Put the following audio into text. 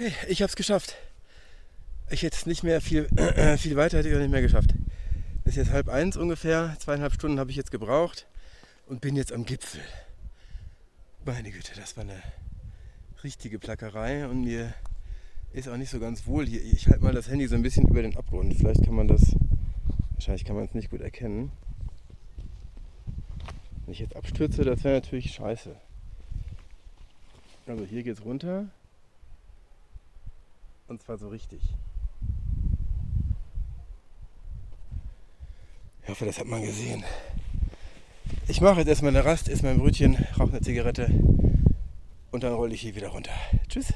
Okay, ich habe es geschafft. Ich hätte es nicht mehr viel, viel weiter hätte ich auch nicht mehr geschafft. Es ist jetzt halb eins ungefähr. Zweieinhalb Stunden habe ich jetzt gebraucht und bin jetzt am Gipfel. Meine Güte, das war eine richtige Plackerei und mir ist auch nicht so ganz wohl hier. Ich halte mal das Handy so ein bisschen über den Abgrund. Vielleicht kann man das, wahrscheinlich kann man es nicht gut erkennen. Wenn ich jetzt abstürze, das wäre natürlich scheiße. Also hier geht es runter. Und zwar so richtig. Ich hoffe, das hat man gesehen. Ich mache jetzt erstmal eine Rast, esse mein Brötchen, rauche eine Zigarette und dann rolle ich hier wieder runter. Tschüss.